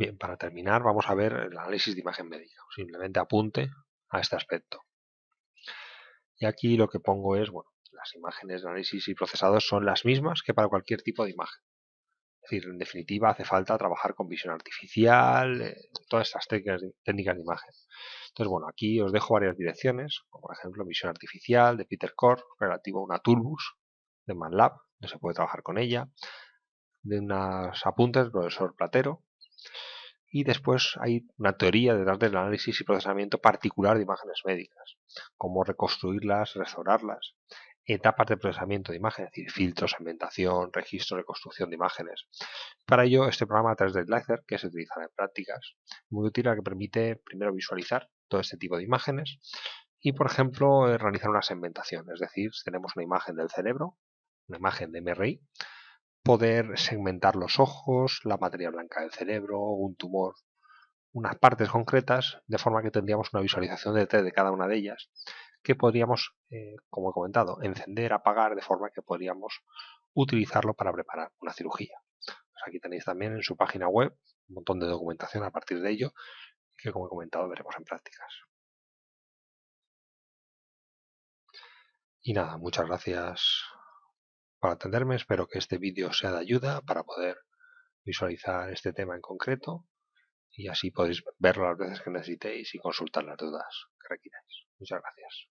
Bien, para terminar vamos a ver el análisis de imagen médica. Simplemente apunte a este aspecto. Y aquí lo que pongo es, bueno, las imágenes de análisis y procesados son las mismas que para cualquier tipo de imagen. Es decir, en definitiva hace falta trabajar con visión artificial, eh, todas estas técnicas de, técnicas de imagen. Entonces, bueno, aquí os dejo varias direcciones, como por ejemplo visión artificial de Peter Core, relativo a una Turbus de MATLAB, no se puede trabajar con ella, de unas apuntes del profesor Platero, y después hay una teoría detrás del análisis y procesamiento particular de imágenes médicas, cómo reconstruirlas, restaurarlas, etapas de procesamiento de imágenes, es decir, filtros, segmentación, registro, reconstrucción de imágenes. Para ello, este programa 3D Slicer, que se utiliza en prácticas, muy útil a que permite primero visualizar todo este tipo de imágenes y, por ejemplo, eh, realizar una segmentación, es decir, tenemos una imagen del cerebro, una imagen de MRI, poder segmentar los ojos, la materia blanca del cerebro, un tumor, unas partes concretas, de forma que tendríamos una visualización de de cada una de ellas, que podríamos, eh, como he comentado, encender, apagar, de forma que podríamos utilizarlo para preparar una cirugía. Pues aquí tenéis también en su página web un montón de documentación a partir de ello, que como he comentado veremos en prácticas. Y nada, muchas gracias para entenderme. Espero que este vídeo sea de ayuda para poder visualizar este tema en concreto y así podéis verlo las veces que necesitéis y consultar las dudas que requiráis. Muchas gracias.